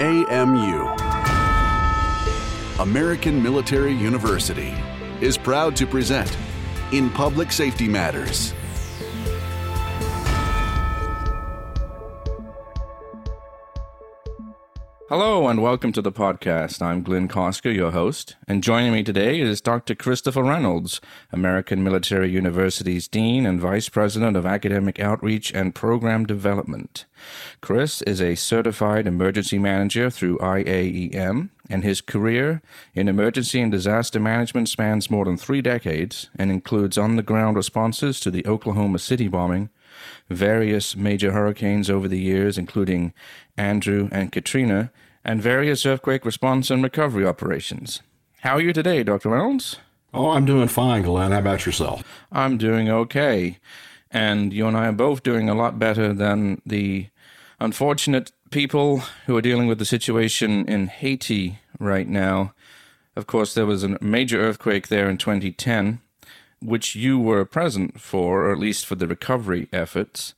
AMU, American Military University, is proud to present In Public Safety Matters. Hello and welcome to the podcast. I'm Glenn Koska, your host, and joining me today is Dr. Christopher Reynolds, American Military University's Dean and Vice President of Academic Outreach and Program Development. Chris is a certified emergency manager through IAEM, and his career in emergency and disaster management spans more than three decades and includes on the ground responses to the Oklahoma City bombing, various major hurricanes over the years, including Andrew and Katrina, and various earthquake response and recovery operations. How are you today, Dr. Reynolds? Oh, I'm doing fine, Glenn. How about yourself? I'm doing okay. And you and I are both doing a lot better than the unfortunate people who are dealing with the situation in Haiti right now. Of course, there was a major earthquake there in 2010, which you were present for, or at least for the recovery efforts.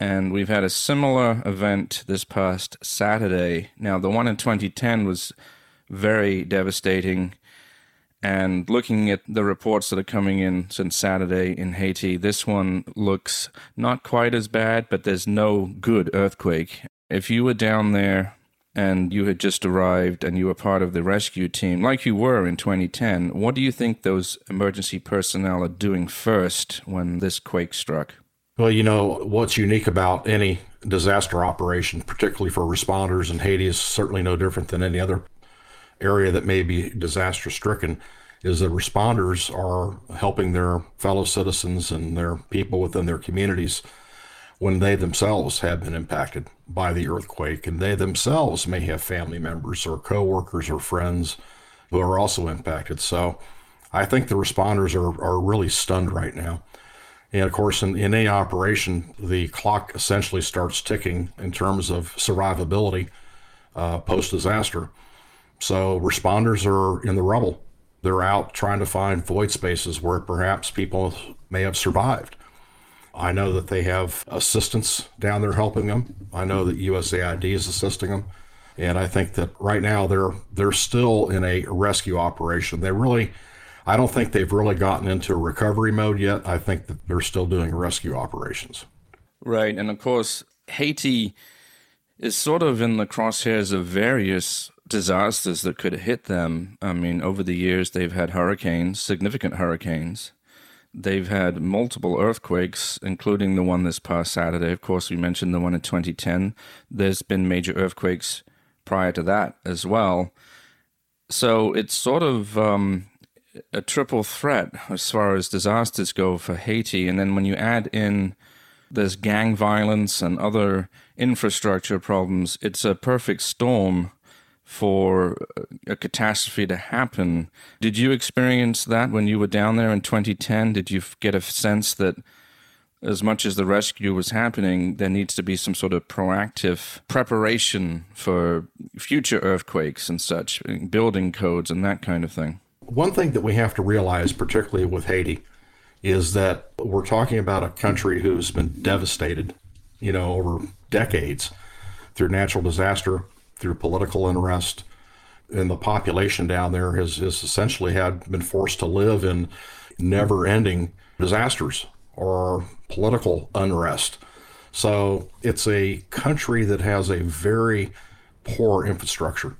And we've had a similar event this past Saturday. Now, the one in 2010 was very devastating. And looking at the reports that are coming in since Saturday in Haiti, this one looks not quite as bad, but there's no good earthquake. If you were down there and you had just arrived and you were part of the rescue team, like you were in 2010, what do you think those emergency personnel are doing first when this quake struck? Well, you know, what's unique about any disaster operation, particularly for responders in Haiti, is certainly no different than any other area that may be disaster stricken, is that responders are helping their fellow citizens and their people within their communities when they themselves have been impacted by the earthquake and they themselves may have family members or coworkers or friends who are also impacted. So I think the responders are, are really stunned right now. And of course, in, in any operation, the clock essentially starts ticking in terms of survivability uh, post disaster. So responders are in the rubble. They're out trying to find void spaces where perhaps people may have survived. I know that they have assistants down there helping them. I know that USAID is assisting them. And I think that right now they're they're still in a rescue operation. They really I don't think they've really gotten into recovery mode yet. I think that they're still doing rescue operations. Right. And of course, Haiti is sort of in the crosshairs of various disasters that could hit them. I mean, over the years, they've had hurricanes, significant hurricanes. They've had multiple earthquakes, including the one this past Saturday. Of course, we mentioned the one in 2010. There's been major earthquakes prior to that as well. So it's sort of um, a triple threat as far as disasters go for Haiti. And then when you add in there's gang violence and other infrastructure problems, it's a perfect storm for uh, a catastrophe to happen. Did you experience that when you were down there in 2010? Did you get a sense that as much as the rescue was happening, there needs to be some sort of proactive preparation for future earthquakes and such, building codes and that kind of thing? One thing that we have to realize, particularly with Haiti, is that we're talking about a country who's been devastated, you know, over decades through natural disaster, through political unrest. And the population down there has, has essentially had been forced to live in never ending disasters or political unrest. So it's a country that has a very poor infrastructure.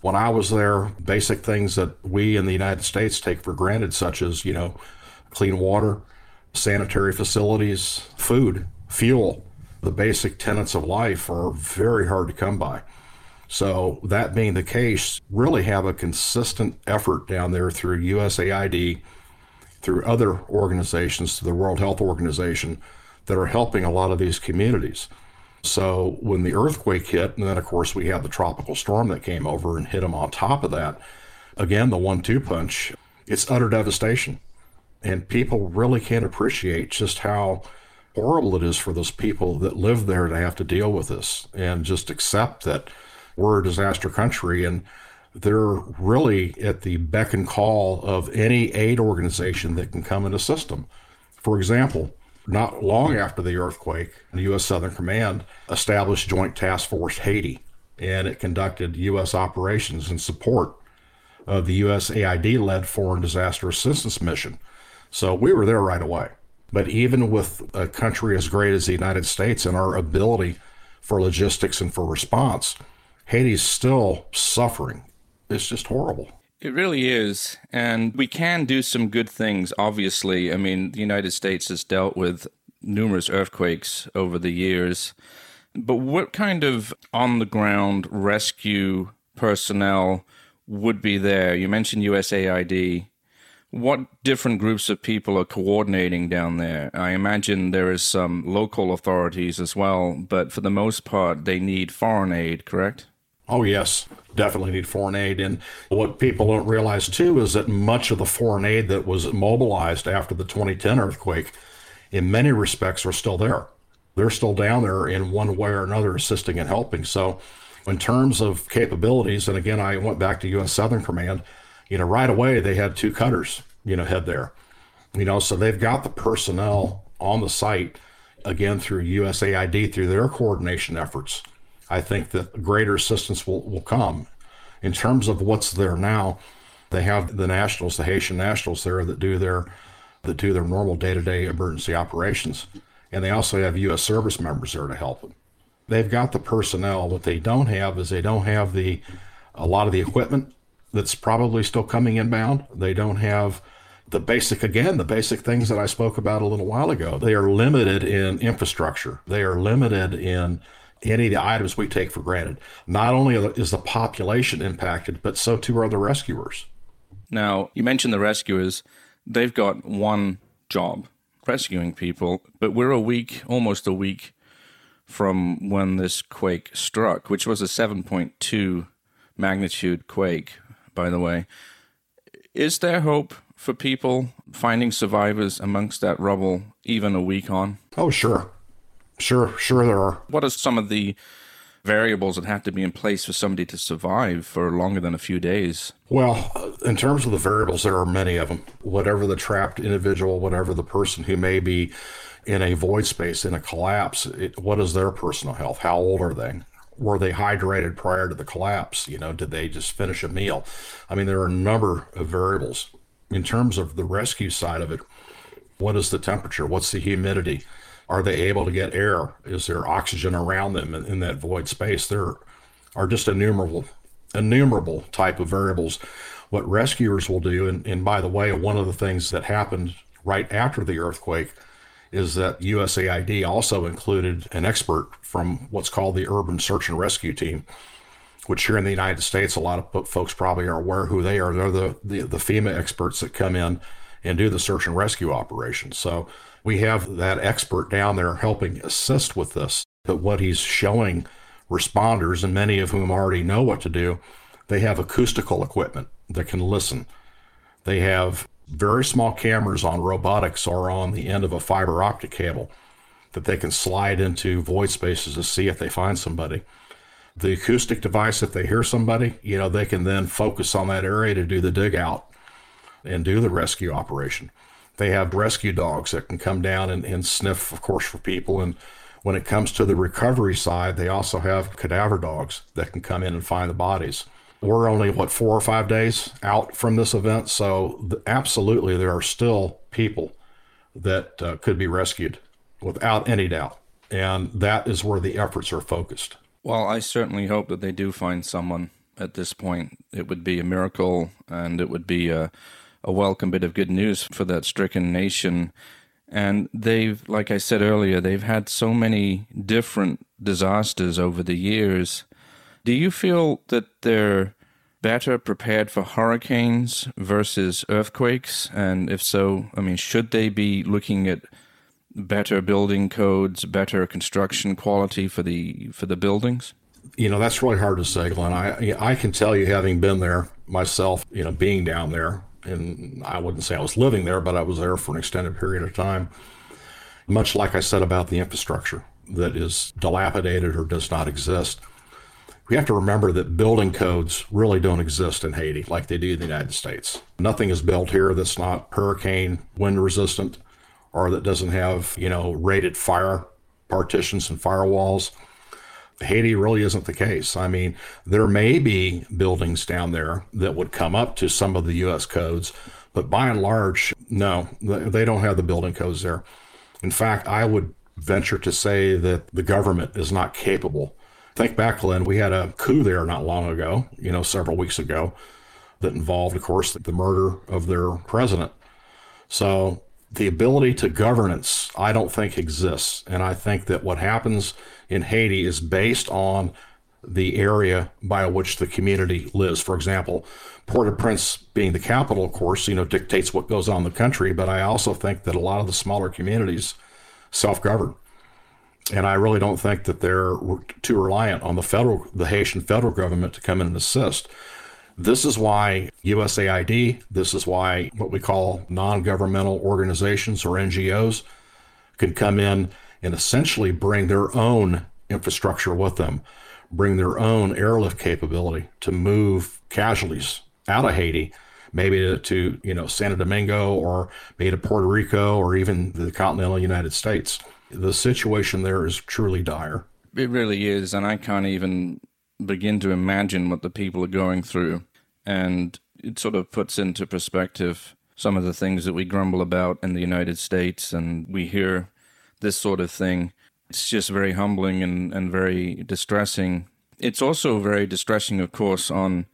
When I was there, basic things that we in the United States take for granted, such as, you know, clean water, sanitary facilities, food, fuel, the basic tenets of life are very hard to come by. So, that being the case, really have a consistent effort down there through USAID, through other organizations, through the World Health Organization, that are helping a lot of these communities. So when the earthquake hit, and then of course we had the tropical storm that came over and hit them on top of that, again, the one two punch, it's utter devastation. And people really can't appreciate just how horrible it is for those people that live there to have to deal with this and just accept that we're a disaster country and they're really at the beck and call of any aid organization that can come and assist them. For example, not long after the earthquake, the U.S. Southern Command established Joint Task Force Haiti. and it conducted U.S. operations in support of the USAID led Foreign Disaster Assistance Mission. So we were there right away. But even with a country as great as the United States and our ability for logistics and for response, Haiti's still suffering. It's just horrible. It really is. And we can do some good things, obviously. I mean, the United States has dealt with numerous earthquakes over the years. But what kind of on the ground rescue personnel would be there? You mentioned USAID. What different groups of people are coordinating down there? I imagine there is some local authorities as well, but for the most part, they need foreign aid, correct? Oh, yes, definitely need foreign aid. And what people don't realize too is that much of the foreign aid that was mobilized after the 2010 earthquake, in many respects, are still there. They're still down there in one way or another assisting and helping. So, in terms of capabilities, and again, I went back to U.S. Southern Command, you know, right away they had two cutters, you know, head there. You know, so they've got the personnel on the site, again, through USAID, through their coordination efforts I think that greater assistance will, will come. In terms of what's there now, they have the nationals, the Haitian nationals there that do their that do their normal day-to-day emergency operations, and they also have U.S. service members there to help them. They've got the personnel. What they don't have is they don't have the a lot of the equipment that's probably still coming inbound. They don't have the basic again the basic things that I spoke about a little while ago. They are limited in infrastructure. They are limited in any of the items we take for granted. Not only is the population impacted, but so too are the rescuers. Now, you mentioned the rescuers. They've got one job rescuing people, but we're a week, almost a week from when this quake struck, which was a 7.2 magnitude quake, by the way. Is there hope for people finding survivors amongst that rubble even a week on? Oh, sure. Sure, sure there are. What are some of the variables that have to be in place for somebody to survive for longer than a few days? Well, in terms of the variables, there are many of them. Whatever the trapped individual, whatever the person who may be in a void space, in a collapse, it, what is their personal health? How old are they? Were they hydrated prior to the collapse? You know, did they just finish a meal? I mean, there are a number of variables. In terms of the rescue side of it, what is the temperature? What's the humidity? Are they able to get air? Is there oxygen around them in, in that void space? There are just innumerable, innumerable type of variables. What rescuers will do, and, and by the way, one of the things that happened right after the earthquake is that USAID also included an expert from what's called the Urban Search and Rescue Team, which here in the United States, a lot of folks probably are aware who they are. They're the, the, the FEMA experts that come in and do the search and rescue operations. So we have that expert down there helping assist with this. But what he's showing responders, and many of whom already know what to do, they have acoustical equipment that can listen. They have very small cameras on robotics or on the end of a fiber optic cable that they can slide into void spaces to see if they find somebody. The acoustic device, if they hear somebody, you know, they can then focus on that area to do the dig out and do the rescue operation. They have rescue dogs that can come down and, and sniff, of course, for people. And when it comes to the recovery side, they also have cadaver dogs that can come in and find the bodies. We're only, what, four or five days out from this event. So, absolutely, there are still people that uh, could be rescued without any doubt. And that is where the efforts are focused. Well, I certainly hope that they do find someone at this point. It would be a miracle and it would be a a welcome bit of good news for that stricken nation. And they've, like I said earlier, they've had so many different disasters over the years. Do you feel that they're better prepared for hurricanes versus earthquakes? And if so, I mean, should they be looking at better building codes, better construction quality for the for the buildings? You know, that's really hard to say, Glenn. I I can tell you, having been there myself, you know, being down there, and I wouldn't say I was living there, but I was there for an extended period of time. Much like I said about the infrastructure that is dilapidated or does not exist. We have to remember that building codes really don't exist in Haiti like they do in the United States. Nothing is built here that's not hurricane wind resistant or that doesn't have, you know, rated fire partitions and firewalls. Haiti really isn't the case. I mean, there may be buildings down there that would come up to some of the U.S. codes, but by and large, no, they don't have the building codes there. In fact, I would venture to say that the government is not capable. Think back, Glenn, we had a coup there not long ago, you know, several weeks ago, that involved, of course, the murder of their president. So the ability to governance, I don't think exists. And I think that what happens in Haiti is based on the area by which the community lives. For example, Port-au-Prince being the capital, of course, you know, dictates what goes on in the country. But I also think that a lot of the smaller communities self-govern. And I really don't think that they're too reliant on the federal, the Haitian federal government to come in and assist. This is why USAID, this is why what we call non governmental organizations or NGOs can come in and essentially bring their own infrastructure with them, bring their own airlift capability to move casualties out of Haiti, maybe to, to you know Santo Domingo or maybe to Puerto Rico or even the continental United States. The situation there is truly dire. It really is, and I can't even begin to imagine what the people are going through and it sort of puts into perspective some of the things that we grumble about in the United States, and we hear this sort of thing. It's just very humbling and, and very distressing. It's also very distressing, of course, on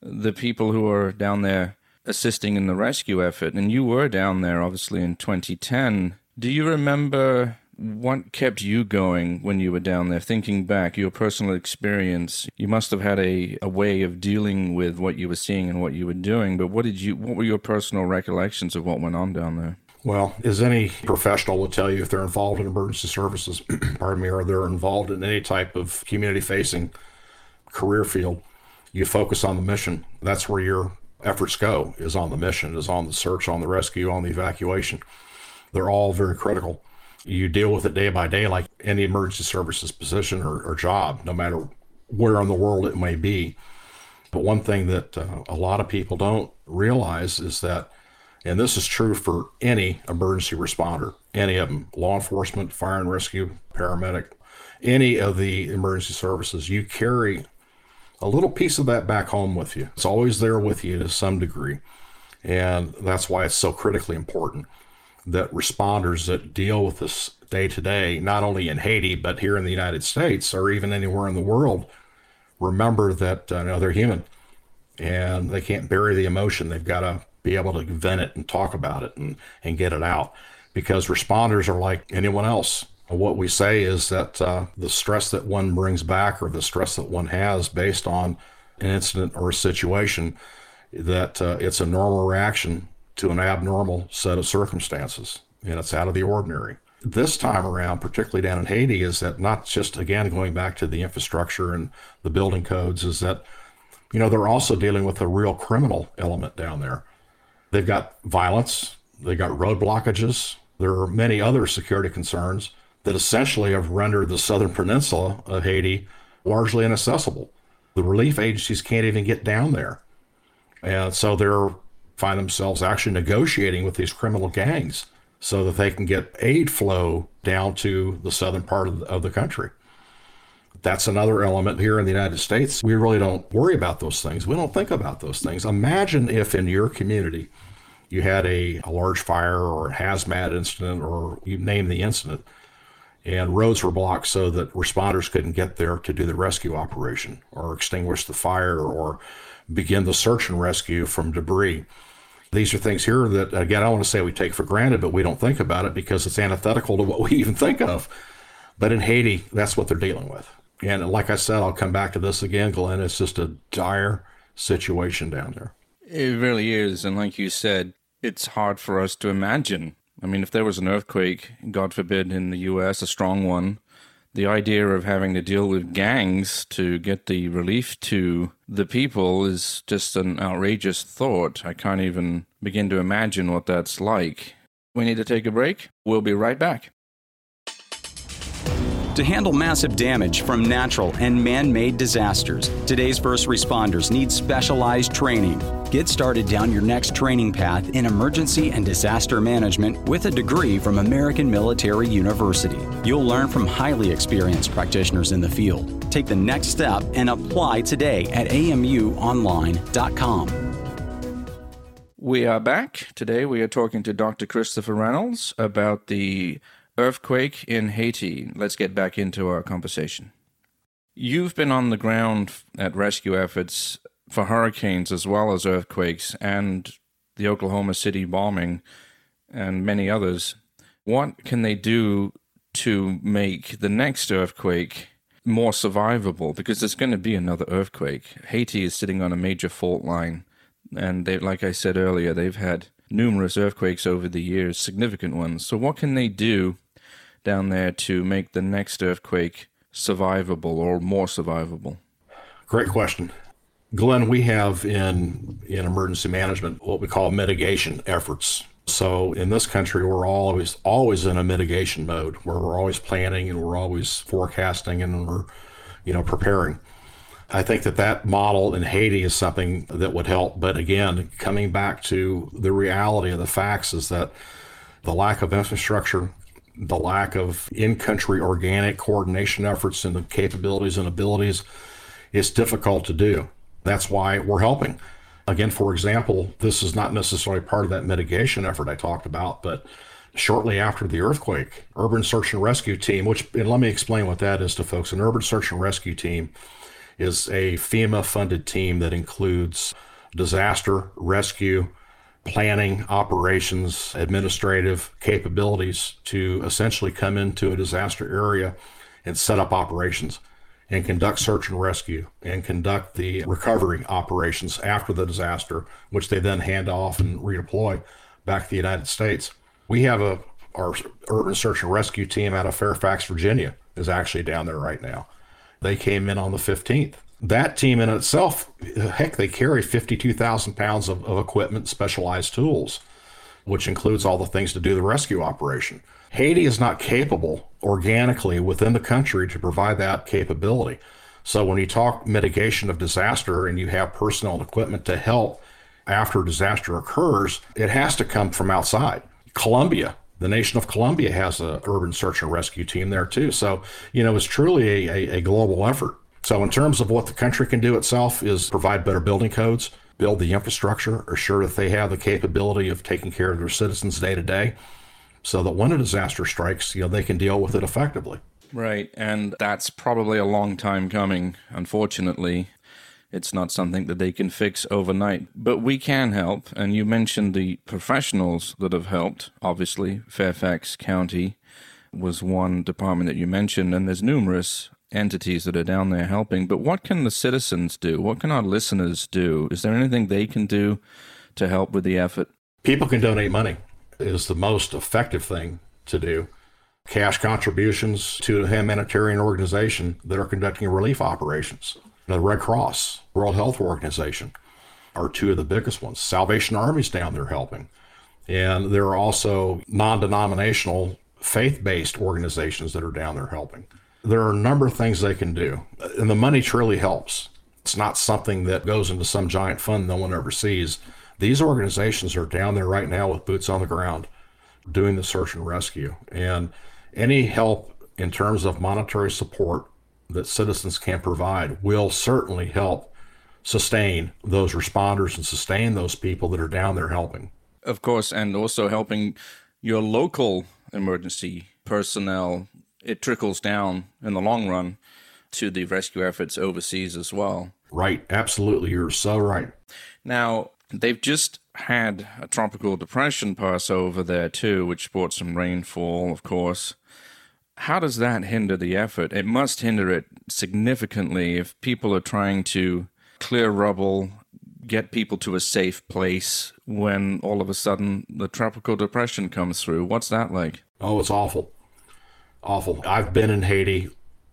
the people who are down there assisting in the rescue effort. And you were down there, obviously, in 2010. Do you remember what kept you going when you were down there? Thinking back, your personal experience, you must have had a, a way of dealing with what you were seeing and what you were doing. But what did you? What were your personal recollections of what went on down there? Well, as any professional will tell you, if they're involved in emergency services, pardon me, or they're involved in any type of community-facing career field, you focus on the mission. That's where your efforts go. Is on the mission, is on the search, on the rescue, on the evacuation. They're all very critical you deal with it day by day like any emergency services position or, or job, no matter where in the world it may be. But one thing that uh, a lot of people don't realize is that, and this is true for any emergency responder, any of them, law enforcement, fire and rescue, paramedic, any of the emergency services, you carry a little piece of that back home with you. It's always there with you to some degree. And that's why it's so critically important that responders that deal with this day to day, not only in Haiti, but here in the United States or even anywhere in the world, remember that uh, you know, they're human and they can't bury the emotion. They've got to be able to vent it and talk about it and, and get it out because responders are like anyone else. What we say is that uh, the stress that one brings back or the stress that one has based on an incident or a situation, that uh, it's a normal reaction to an abnormal set of circumstances, and it's out of the ordinary. This time around, particularly down in Haiti, is that not just again going back to the infrastructure and the building codes, is that you know they're also dealing with a real criminal element down there. They've got violence, they've got road blockages. There are many other security concerns that essentially have rendered the southern peninsula of Haiti largely inaccessible. The relief agencies can't even get down there. And so they're find themselves actually negotiating with these criminal gangs so that they can get aid flow down to the southern part of the, of the country. That's another element here in the United States. We really don't worry about those things. We don't think about those things. Imagine if in your community you had a, a large fire or a hazmat incident or you name the incident and roads were blocked so that responders couldn't get there to do the rescue operation or extinguish the fire or begin the search and rescue from debris. These are things here that, again, I want to say we take for granted, but we don't think about it because it's antithetical to what we even think of. But in Haiti, that's what they're dealing with. And like I said, I'll come back to this again, Glenn. It's just a dire situation down there. It really is. And like you said, it's hard for us to imagine. I mean, if there was an earthquake, God forbid, in the U.S., a strong one, the idea of having to deal with gangs to get the relief to the people is just an outrageous thought. I can't even begin to imagine what that's like. We need to take a break. We'll be right back. To handle massive damage from natural and man made disasters, today's first responders need specialized training. Get started down your next training path in emergency and disaster management with a degree from American Military University. You'll learn from highly experienced practitioners in the field Take the next step and apply today at amuonline.com. We are back. Today we are talking to Dr. Christopher Reynolds about the earthquake in Haiti. Let's get back into our conversation. You've been on the ground at rescue efforts for hurricanes as well as earthquakes and the Oklahoma City bombing and many others. What can they do to make the next earthquake more survivable? Because there's going to be another earthquake. Haiti is sitting on a major fault line and they, like I said earlier, they've had numerous earthquakes over the years, significant ones. So, what can they do down there to make the next earthquake survivable or more survivable? Great question. Glenn, we have in in emergency management what we call mitigation efforts. So in this country, we're always always in a mitigation mode where we're always planning and we're always forecasting and we're you know preparing. I think that that model in Haiti is something that would help. But again, coming back to the reality of the facts is that the lack of infrastructure, the lack of in country organic coordination efforts and the capabilities and abilities, it's difficult to do. That's why we're helping. Again, for example, this is not necessarily part of that mitigation effort I talked about, but shortly after the earthquake, Urban Search and Rescue Team, which, and let me explain what that is to folks. An Urban Search and Rescue Team is a FEMA funded team that includes disaster rescue, planning, operations, administrative capabilities to essentially come into a disaster area and set up operations and conduct search and rescue and conduct the recovery operations after the disaster, which they then hand off and redeploy back to the United States. We have a our urban search and rescue team out of Fairfax, Virginia, is actually down there right now. They came in on the 15th. That team in itself, heck, they carry 52,000 pounds of, of equipment, specialized tools, which includes all the things to do the rescue operation. Haiti is not capable organically within the country to provide that capability. So when you talk mitigation of disaster and you have personnel and equipment to help after disaster occurs, it has to come from outside. Colombia the nation of Colombia has a urban search and rescue team there too. So, you know, it's truly a, a, a global effort. So, in terms of what the country can do itself, is provide better building codes, build the infrastructure, assure that they have the capability of taking care of their citizens day to day, so that when a disaster strikes, you know, they can deal with it effectively. Right, and that's probably a long time coming, unfortunately. It's not something that they can fix overnight, but we can help. And you mentioned the professionals that have helped. Obviously, Fairfax County was one department that you mentioned, and there's numerous entities that are down there helping. But what can the citizens do? What can our listeners do? Is there anything they can do to help with the effort? People can donate money is the most effective thing to do. Cash contributions to a humanitarian organization that are conducting relief operations the Red Cross, World Health Organization are two of the biggest ones. Salvation Army's down there helping. And there are also non denominational faith based organizations that are down there helping. There are a number of things they can do, and the money truly helps. It's not something that goes into some giant fund no one ever sees. These organizations are down there right now with boots on the ground doing the search and rescue. And any help in terms of monetary support that citizens can provide will certainly help sustain those responders and sustain those people that are down there helping. Of course, and also helping your local emergency personnel. It trickles down in the long run to the rescue efforts overseas as well. Right, absolutely. You're so right. Now, they've just had a tropical depression pass over there too, which brought some rainfall, of course. How does that hinder the effort? It must hinder it significantly if people are trying to clear rubble, get people to a safe place when all of a sudden the tropical depression comes through. What's that like? Oh, it's awful. Awful. I've been in Haiti,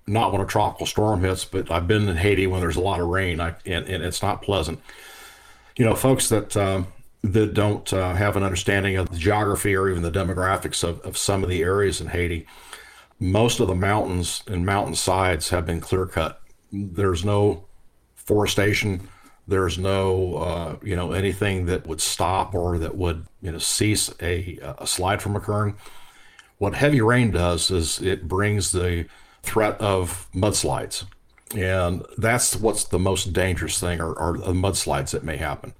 not when a tropical storm hits, but I've been in Haiti when there's a lot of rain, I, and, and it's not pleasant. You know, folks that um, that don't uh, have an understanding of the geography or even the demographics of, of some of the areas in Haiti, most of the mountains and mountain sides have been clear cut. There's no forestation. There's no, uh, you know, anything that would stop or that would, you know, cease a, a slide from occurring. What heavy rain does is it brings the threat of mudslides. And that's what's the most dangerous thing are, are the mudslides that may happen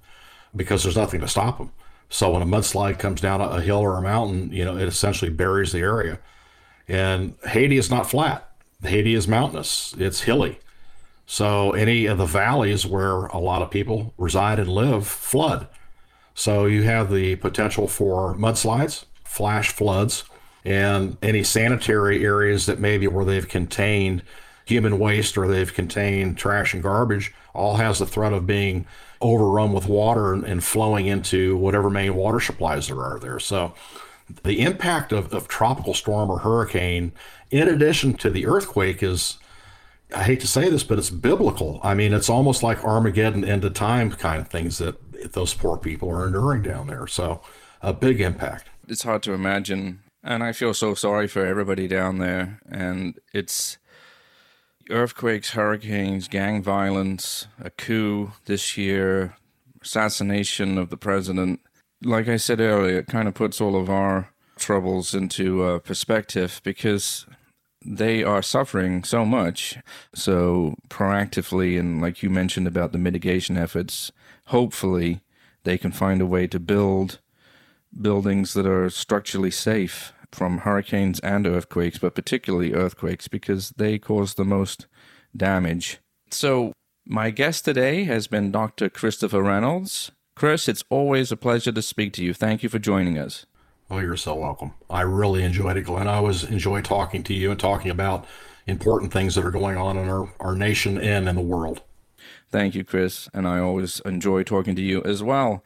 because there's nothing to stop them. So when a mudslide comes down a hill or a mountain, you know, it essentially buries the area. And Haiti is not flat. Haiti is mountainous. It's hilly. So any of the valleys where a lot of people reside and live flood. So you have the potential for mudslides, flash floods, and any sanitary areas that maybe where they've contained human waste or they've contained trash and garbage all has the threat of being overrun with water and, flowing into whatever main water supplies there are there. So the impact of, of tropical storm or hurricane, in addition to the earthquake, is I hate to say this, but it's biblical. I mean, it's almost like Armageddon end of time kind of things that those poor people are enduring down there. So a big impact. It's hard to imagine. And I feel so sorry for everybody down there. And it's earthquakes, hurricanes, gang violence, a coup this year, assassination of the president. Like I said earlier, it kind of puts all of our troubles into uh, perspective because they are suffering so much. So, proactively, and like you mentioned about the mitigation efforts, hopefully they can find a way to build buildings that are structurally safe from hurricanes and earthquakes, but particularly earthquakes because they cause the most damage. So, my guest today has been Dr. Christopher Reynolds. Chris, it's always a pleasure to speak to you. Thank you for joining us. Oh, you're so welcome. I really enjoyed it, Glenn. I always enjoy talking to you and talking about important things that are going on in our, our nation and in the world. Thank you, Chris. And I always enjoy talking to you as well.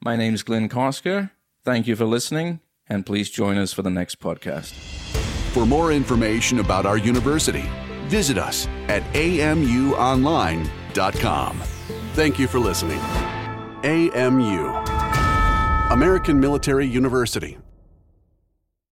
My name is Glenn Kosker. Thank you for listening, and please join us for the next podcast. For more information about our university, visit us at amuonline.com. Thank you for listening. AMU, American Military University.